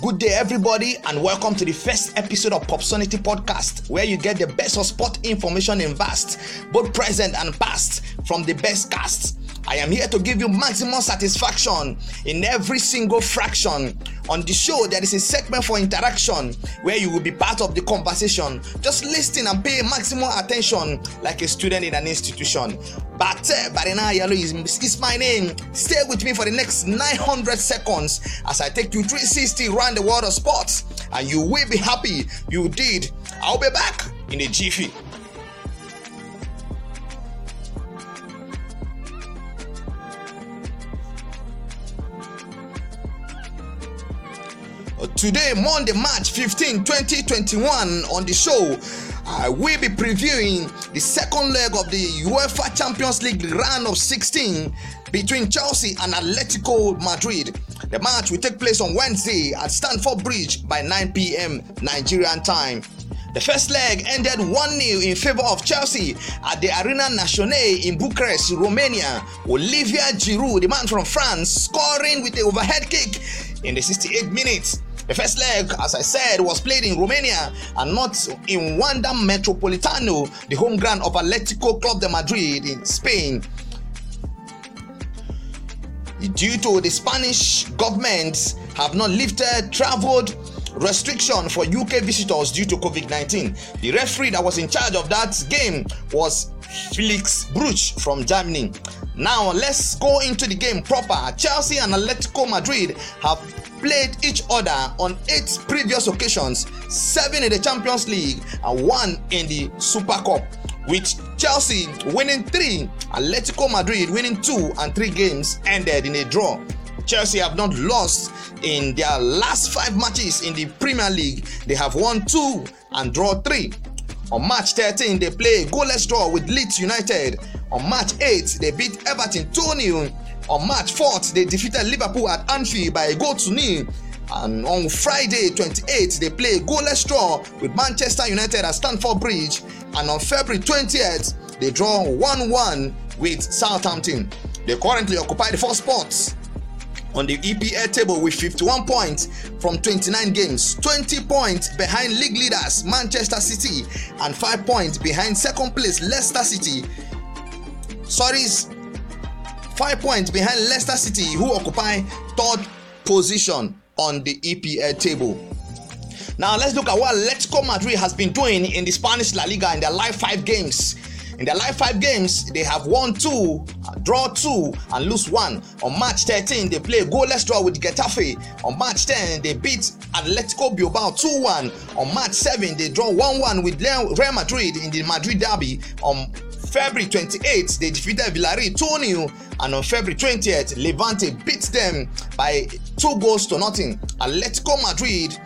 Good day, everybody, and welcome to the first episode of Popsonity Podcast, where you get the best of sport information in vast, both present and past, from the best casts. I am here to give you maximum satisfaction in every single fraction. On the show, there is a segment for interaction where you will be part of the conversation. Just listen and pay maximum attention like a student in an institution. Bate Barina Yalo is, is my name. Stay with me for the next 900 seconds as I take you 360 around the world of sports, and you will be happy you did. I'll be back in a jiffy. Today, Monday, March 15, 2021, on the show, I will be previewing the second leg of the UEFA Champions League round of 16 between Chelsea and Atletico Madrid. The match will take place on Wednesday at Stamford Bridge by 9 p.m. Nigerian time. The first leg ended 1 0 in favor of Chelsea at the Arena Nationale in Bucharest, Romania. Olivier Giroud, the man from France, scoring with the overhead kick in the 68th minute. The first leg, as I said, was played in Romania and not in Wanda Metropolitano, the home ground of Atletico Club de Madrid in Spain. Due to the Spanish government have not lifted traveled restriction for UK visitors due to COVID-19. The referee that was in charge of that game was Felix Brych from Germany. Now let's go into the game proper. Chelsea and Atletico Madrid have played each other on eight previous occasions, seven in the Champions League and one in the Super Cup. With Chelsea winning three, Atletico Madrid winning two, and three games ended in a draw. Chelsea have not lost in their last five matches in the Premier League. They have won two and draw three. On March 13, they play goalless draw with Leeds United. On March 8, they beat Everton 2 0 on March 4th, they defeated Liverpool at Anfield by a goal to nil. And on Friday 28th, they play goalless draw with Manchester United at Stamford Bridge. And on February 20th, they draw 1 1 with Southampton. They currently occupy the first spot on the EPL table with 51 points from 29 games, 20 points behind league leaders Manchester City, and 5 points behind second place Leicester City. Sorry, five points behind Leicester City, who occupy third position on the EPL table. Now let's look at what Atletico Madrid has been doing in the Spanish La Liga in their last five games. In their last five games, they have won two, draw two, and lose one. On March 13, they play a goalless draw with Getafe. On March 10, they beat Atletico Bilbao 2-1. On March 7, they draw 1-1 with Real Madrid in the Madrid derby. On February 28th, they defeated Villarreal 2 0, and on February 20th, Levante beat them by two goals to nothing. Atletico Madrid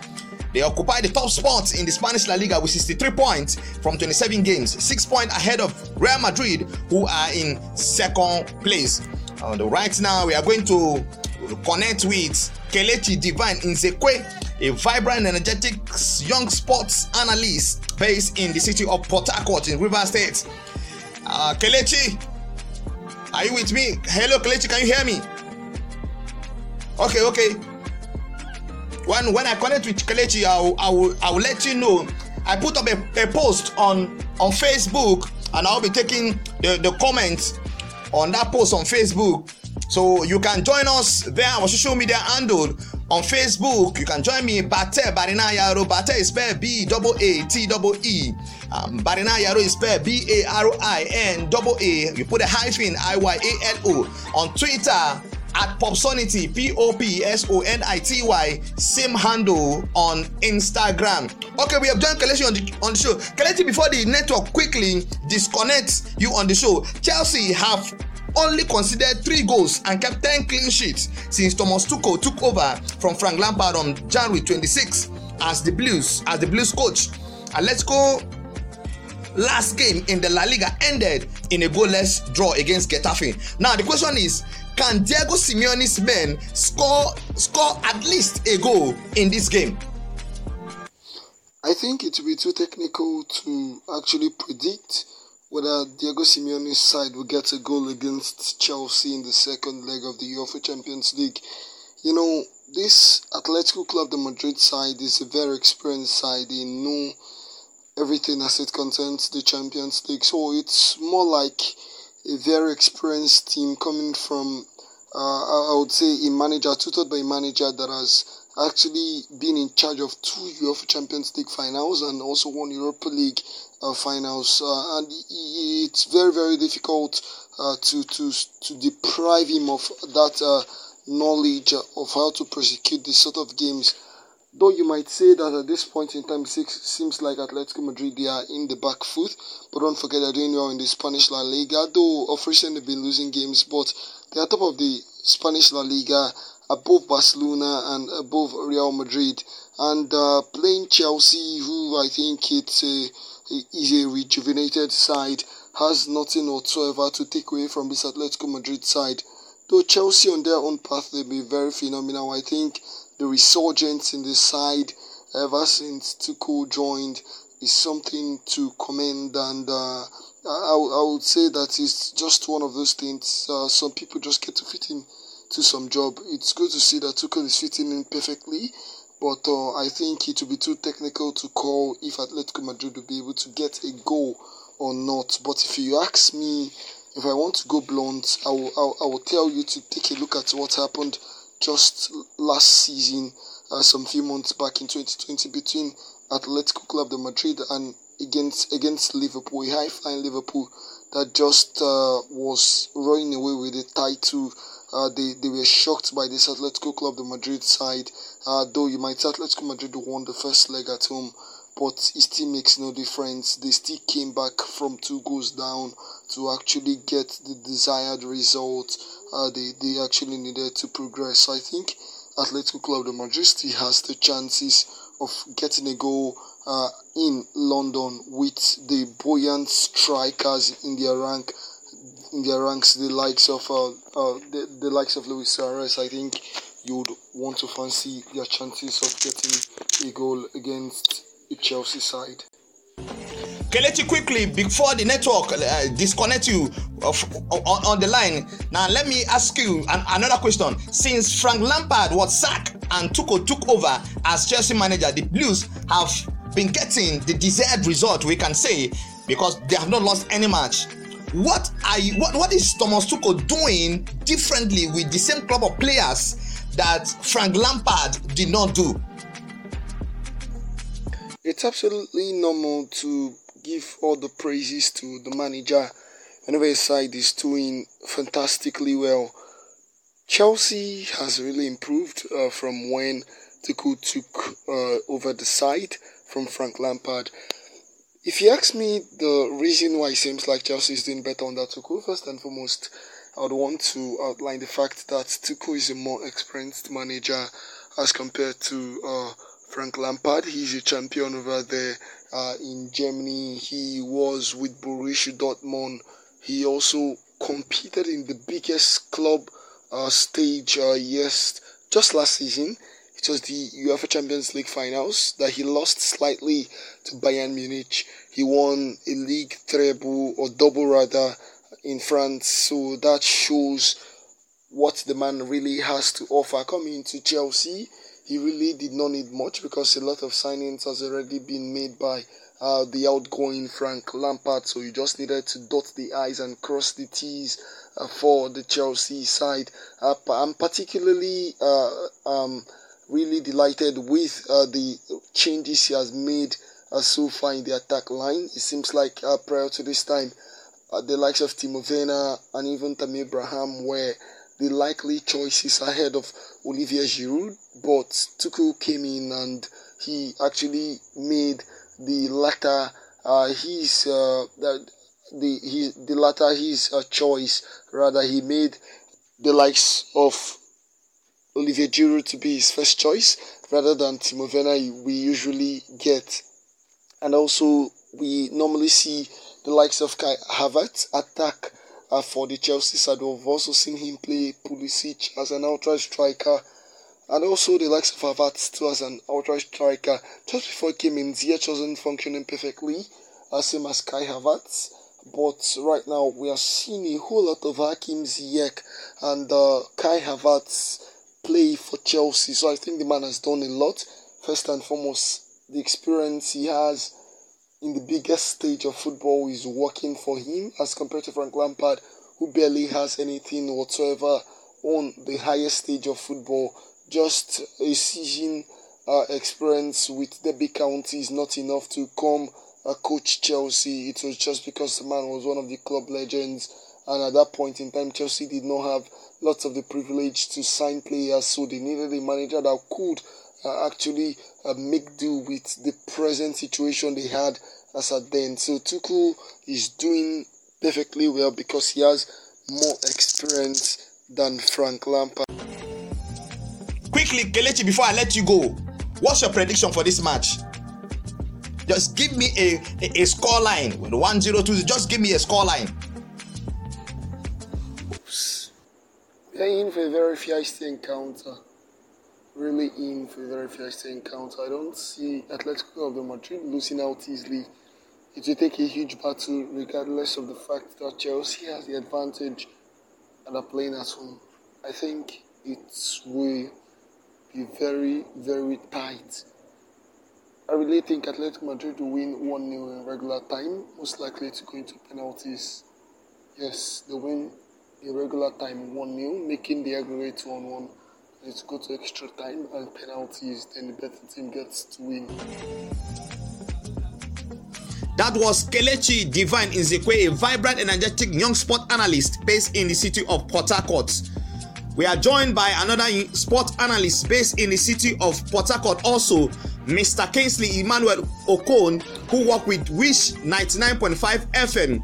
they occupy the top spot in the Spanish La Liga with 63 points from 27 games, 6 points ahead of Real Madrid, who are in second place. And right now, we are going to connect with Kelechi Divine Nzekwe, a vibrant, energetic young sports analyst based in the city of Port Harcourt in River State. Uh, Kelechi, are you with me? Hello, Kelechi, can you hear me? Okay, okay. When when I connect with Kelechi, I will, I will, I will let you know. I put up a, a post on on Facebook, and I'll be taking the, the comments on that post on Facebook. So you can join us there. Our social media handle on Facebook. You can join me Bate Barina Yaro. Bate is spelled B double A T double E. Um, Barina Yaro is spelled B A R I N double A. You put a hyphen I Y A L O on Twitter at Popsonity P O P S O N I T Y. Same handle on Instagram. Okay, we have joined Kelechi on the on the show. Kelechi, before the network quickly disconnects you on the show, Chelsea have only conceded three goals and kept 10 clean sheets since Thomas Tuchel took over from Frank Lampard on January 26 as the Blues as the Blues coach. And let's go. Last game in the La Liga ended in a goalless draw against Getafe. Now the question is, can Diego Simeone's men score score at least a goal in this game? I think it will be too technical to actually predict whether Diego Simeone's side will get a goal against Chelsea in the second leg of the UEFA Champions League. You know, this Atletico Club de Madrid side is a very experienced side. They know everything as it concerns the Champions League. So it's more like a very experienced team coming from, uh, I would say, a manager, tutored by a manager that has actually been in charge of two UEFA Champions League finals and also one Europa League uh, finals. Uh, and it's very, very difficult uh, to, to, to deprive him of that uh, knowledge of how to prosecute this sort of games Though you might say that at this point in time, it seems like Atletico Madrid they are in the back foot, but don't forget they're doing well in the Spanish La Liga. Though of recent they've been losing games, but they are top of the Spanish La Liga, above Barcelona and above Real Madrid, and uh, playing Chelsea, who I think it's a, is a rejuvenated side, has nothing whatsoever to take away from this Atletico Madrid side. Though Chelsea on their own path, they'll be very phenomenal. I think the resurgence in the side ever since Tuchel joined is something to commend and uh, I, I would say that it's just one of those things uh, some people just get to fit in to some job. It's good to see that Tuchel is fitting in perfectly but uh, I think it would be too technical to call if Atletico Madrid will be able to get a goal or not. But if you ask me if I want to go blunt I will, I will, I will tell you to take a look at what happened just last season, uh, some few months back in 2020, between Atletico Club de Madrid and against against Liverpool, high flying Liverpool that just uh, was running away with the title. Uh, they, they were shocked by this Atletico Club de Madrid side, uh, though you might say Atletico Madrid won the first leg at home, but it still makes no difference. They still came back from two goals down to actually get the desired result uh, they, they actually needed to progress. I think Atletico Club de Madrid has the chances of getting a goal uh, in London with the buoyant strikers in their rank in their ranks the likes of uh, uh, the, the likes of Luis Suarez I think you would want to fancy their chances of getting a goal against the Chelsea side. Kelechi quickly before the network uh, disconnect you of, on, on the line. Now let me ask you an, another question. Since Frank Lampard was sacked and Tuchel took over as Chelsea manager, the Blues have been getting the desired result. We can say because they have not lost any match. What are you, what what is Thomas Tuchel doing differently with the same club of players that Frank Lampard did not do? It's absolutely normal to give all the praises to the manager whenever his side is doing fantastically well. Chelsea has really improved uh, from when Tuchel took uh, over the side from Frank Lampard. If you ask me the reason why it seems like Chelsea is doing better under Tuchel, first and foremost, I would want to outline the fact that Tuchel is a more experienced manager as compared to uh, Frank Lampard. He's a champion over there uh, in Germany. He was with Borussia Dortmund. He also competed in the biggest club uh, stage uh, yes just last season. It was the UEFA Champions League finals that he lost slightly to Bayern Munich. He won a league treble or double rather in France. So that shows what the man really has to offer. Coming to Chelsea, he really did not need much because a lot of signings has already been made by uh, the outgoing Frank Lampard. So you just needed to dot the I's and cross the T's uh, for the Chelsea side. Uh, I'm particularly uh, um, really delighted with uh, the changes he has made uh, so far in the attack line. It seems like prior to this time, the likes of Timo Werner and even Tammy Abraham were the likely choices ahead of Olivier Giroud, but Tuchel came in and he actually made the latter uh, his uh, the the the latter his uh, choice. Rather, he made the likes of Olivier Giroud to be his first choice rather than Timo Werner we usually get, and also we normally see the likes of Kai Havertz attack uh, for the Chelsea side. We've also seen him play Pulisic as an outright striker and also the likes of Havertz too as an outright striker. Just before he came in, Ziyech wasn't functioning perfectly, uh, same as Kai Havertz. But right now we are seeing a whole lot of Hakim Ziyech and uh, Kai Havertz play for Chelsea. So I think the man has done a lot. First and foremost, the experience he has in the biggest stage of football is working for him as compared to Frank Lampard, who barely has anything whatsoever on the highest stage of football. Just a season uh, experience with Derby County is not enough to come uh, coach Chelsea. It was just because the man was one of the club legends, and at that point in time, Chelsea did not have lots of the privilege to sign players, so they needed a manager that could uh, actually uh, make do with the present situation they had as at then. So Tuchel is doing perfectly well because he has more experience than Frank Lampard. Quickly, Kelechi, before I let you go, what's your prediction for this match? Just give me a, a, a score line. 1 0 2 Just give me a score line. Oops. They're in for a very feisty encounter. Really in for a very feisty encounter. I don't see Atletico of the Madrid losing out easily. It will take a huge battle, regardless of the fact that Chelsea has the advantage and are playing at home. I think it will be very, very tight. I really think Atletico Madrid will win 1 0 in regular time, most likely to go into penalties. Yes, they win in regular time 1 0, making the aggregate 1 1. To go to extra time and penalties, then the better team gets to win. That was Kelechi Divine Nzekwe, a vibrant, energetic young sport analyst based in the city of Port Harcourt. We are joined by another sport analyst based in the city of Port Harcourt, also Mr. Kingsley Emmanuel Okon, who work with Wish 99.5 FM.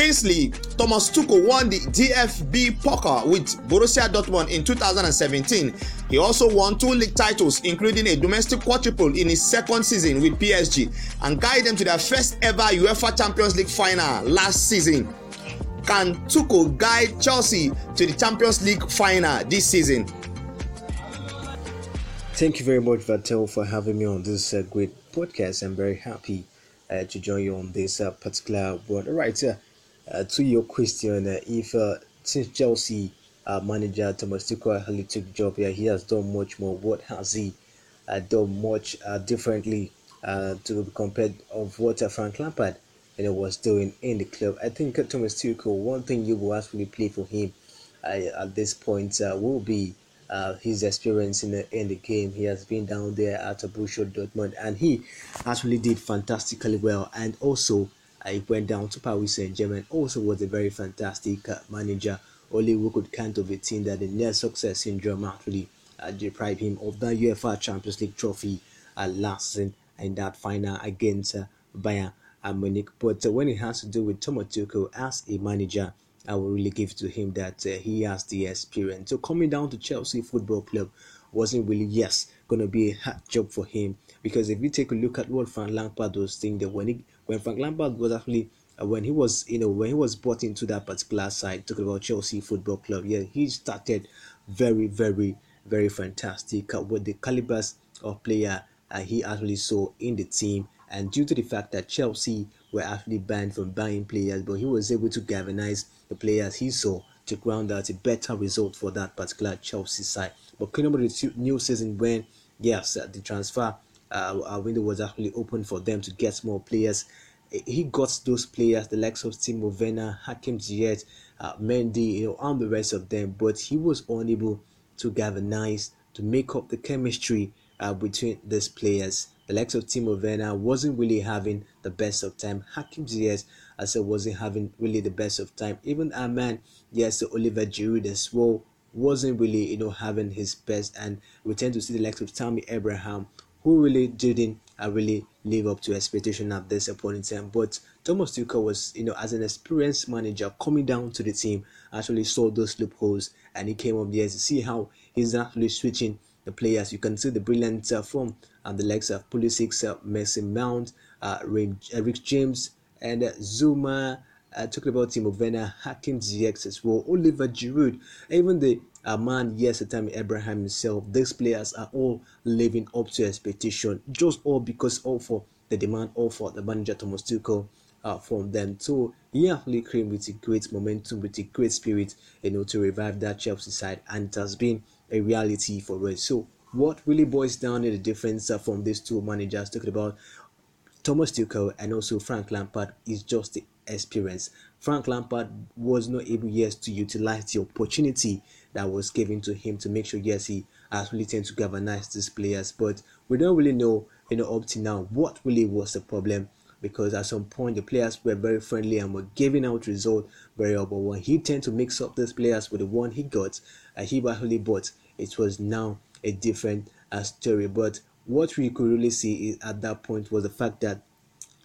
Kingsley Thomas Tuchel won the DFB Pokal with Borussia Dortmund in 2017. He also won two league titles, including a domestic quadruple in his second season with PSG, and guided them to their first ever UEFA Champions League final last season. Can Tuchel guide Chelsea to the Champions League final this season? Thank you very much, Vatel, for having me on this uh, great podcast. I'm very happy uh, to join you on this uh, particular one. Right, uh, uh, to your question, uh, if uh, since Chelsea uh, manager Thomas Tuchel actually took job here, he has done much more. What has he uh, done much uh, differently uh, to compared of what Frank Lampard you know, was doing in the club? I think Thomas Tuchel, one thing you will actually play for him at this point will be uh, his experience in the in the game. He has been down there at Borussia Dortmund, and he actually did fantastically well. And also, I went down to Paris Saint Germain, also was a very fantastic uh, manager. Only we could count of a team that the near success syndrome actually uh, deprived him of the UEFA Champions League trophy uh, last season in that final against uh, Bayern Munich. But uh, when it has to do with Thomas Tuchel as a manager, I will really give to him that uh, he has the experience. So coming down to Chelsea Football Club wasn't really yes to be a hard job for him because if you take a look at what Frank Lampard was saying that when he when Frank Lampard was actually uh, when he was you know when he was brought into that particular side talking about Chelsea Football Club yeah he started very very very fantastic uh, with the calibers of player uh, he actually saw in the team. And due to the fact that Chelsea were actually banned from buying players but he was able to galvanize the players he saw to ground out a better result for that particular Chelsea side. But coming up with the new season when yes uh, the transfer uh, window was actually open for them to get more players. He got those players, the likes of Timo Werner, Hakim Ziyech, uh, Mendy, you know, and the rest of them, but he was unable to galvanize to make up the chemistry uh, between these players. The likes of Timo Werner wasn't really having the best of time. Hakim Ziyech, I said, wasn't having really the best of time. Even our man, yes, Oliver Giroud as well, wasn't really, you know, having his best. And we tend to see the likes of Tammy Abraham, who really didn't uh, really live up to expectation at this point in time. But Thomas Tuchel was, you know, as an experienced manager coming down to the team, actually saw those loopholes and he came up there to see how he's actually switching the players. You can see the brilliant uh, from uh, the likes of Pulisic, uh, Mason Mount, uh, Reece James, and uh, Zouma. Uh, talking about Timo Werner, Hakim Ziyech as well, Oliver Giroud, even the a man, yes, at time Abraham himself. These players are all living up to expectation, just all because all for the demand, all for the manager Thomas Tuchel uh, from them. So he actually came with a great momentum, with a great spirit, you know, to revive that Chelsea side, and it has been a reality for us. So, what really boils down to the difference uh, from these two managers talking about Thomas Tuchel and also Frank Lampard is just the experience. Frank Lampard was not able yes to utilize the opportunity that was given to him to make sure yes he actually tend to galvanize these players. But we don't really know, you know, up to now what really was the problem because at some point the players were very friendly and were giving out results very well. But when he tend to mix up these players with the one he got, uh, he actually bought, it was now a different uh, story. But what we could really see at that point was the fact that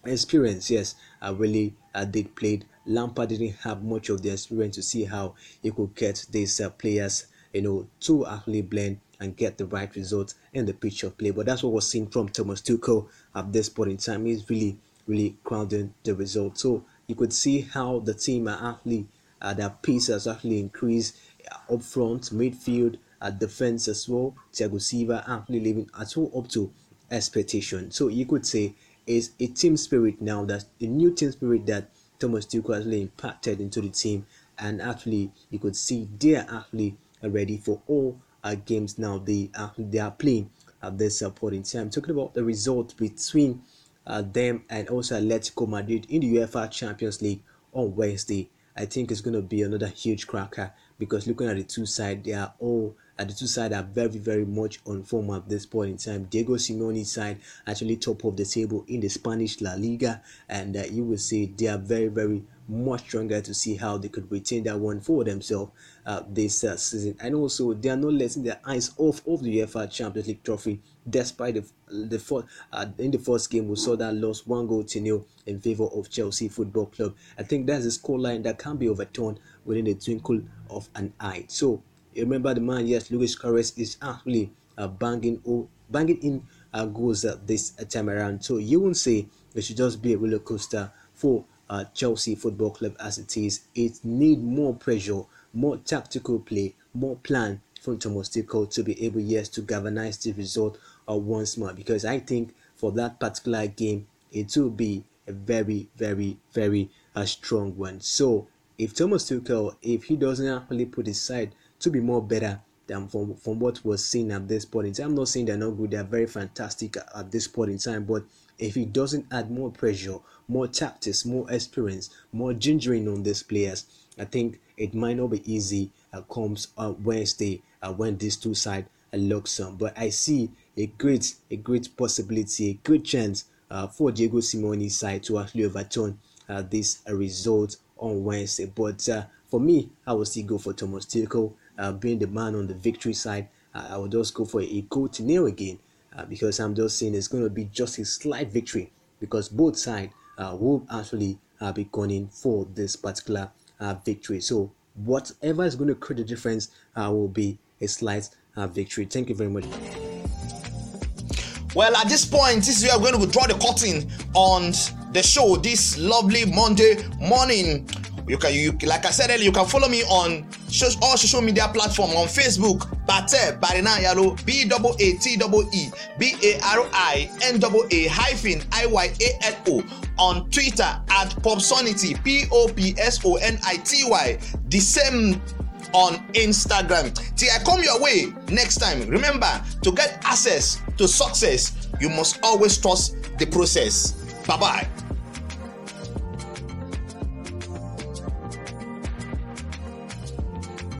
experience, yes, uh, really uh, did played. Lampard didn't have much of the experience to see how he could get these uh, players, you know, to actually blend and get the right result in the pitch of play. But that's what was seen from Thomas Tuchel at this point in time. He's really, really crowding the result. So you could see how the team are actually uh, their pace has actually increased uh, up front, midfield, at defense as well. Thiago Silva actually living at all up to expectation. So you could say is a team spirit now. That's a new team spirit that Thomas Tuchel has really impacted into the team, and actually you could see they are actually ready for all uh, games now. They are they are playing at this uh, point in time. Talking about the result between uh, them and also Atletico Madrid in the UEFA Champions League on Wednesday. I think it's going to be another huge cracker because looking at the two sides, they are all at the two sides are very, very much on form at this point in time. Diego Simeone's side actually top of the table in the Spanish La Liga, and uh, you will see they are very, very much stronger to see how they could retain that one for themselves uh, this uh, season. And also, they are not letting their eyes off of the UEFA Champions League trophy, despite the the first, uh, in the first game we saw that lost one goal to nil in favor of Chelsea Football Club. I think that's a scoreline that can be overturned within the twinkle of an eye. So remember the man, yes, Luis Suarez is actually uh, banging oh, banging in uh, goals uh, this time around. So you won't say it should just be a roller coaster for uh, Chelsea Football Club as it is. It need more pressure, more tactical play, more plan from Thomas Tuchel to be able, yes, to galvanize the result uh, once more. Because I think for that particular game, it will be a very, very, very uh, strong one. So if Thomas Tuchel, if he doesn't actually put his side to be more better than from, from what was seen at this point in time. I'm not saying they're not good, they're very fantastic at this point in time, but if he doesn't add more pressure, more tactics, more experience, more gingering on these players, I think it might not be easy uh, comes uh, Wednesday uh, when these two sides uh, lock some. But I see a great, a great possibility, a great chance uh, for Diego Simeone's side to actually overturn uh, this result on Wednesday. But uh, for me, I will still go for Thomas Tuchel uh, being the man on the victory side, uh, I would just go for a goal to nil again uh, because I'm just saying it's going to be just a slight victory because both sides uh, will actually uh, be going for this particular victory. So whatever is going to create the difference will be a slight victory. Thank you very much. Well, at this point, this is where we're going to draw the curtain on the show this lovely Monday morning. You can, you like I said earlier, you can follow me on all social media platform on Facebook, Bate Barina Yalo, B double A T double E B A R I N double A hyphen I Y A L O on Twitter at Popsonity P O P S O N I T Y. The same on Instagram. Till I come your way next time, remember to get access to success, you must always trust the process. Bye bye.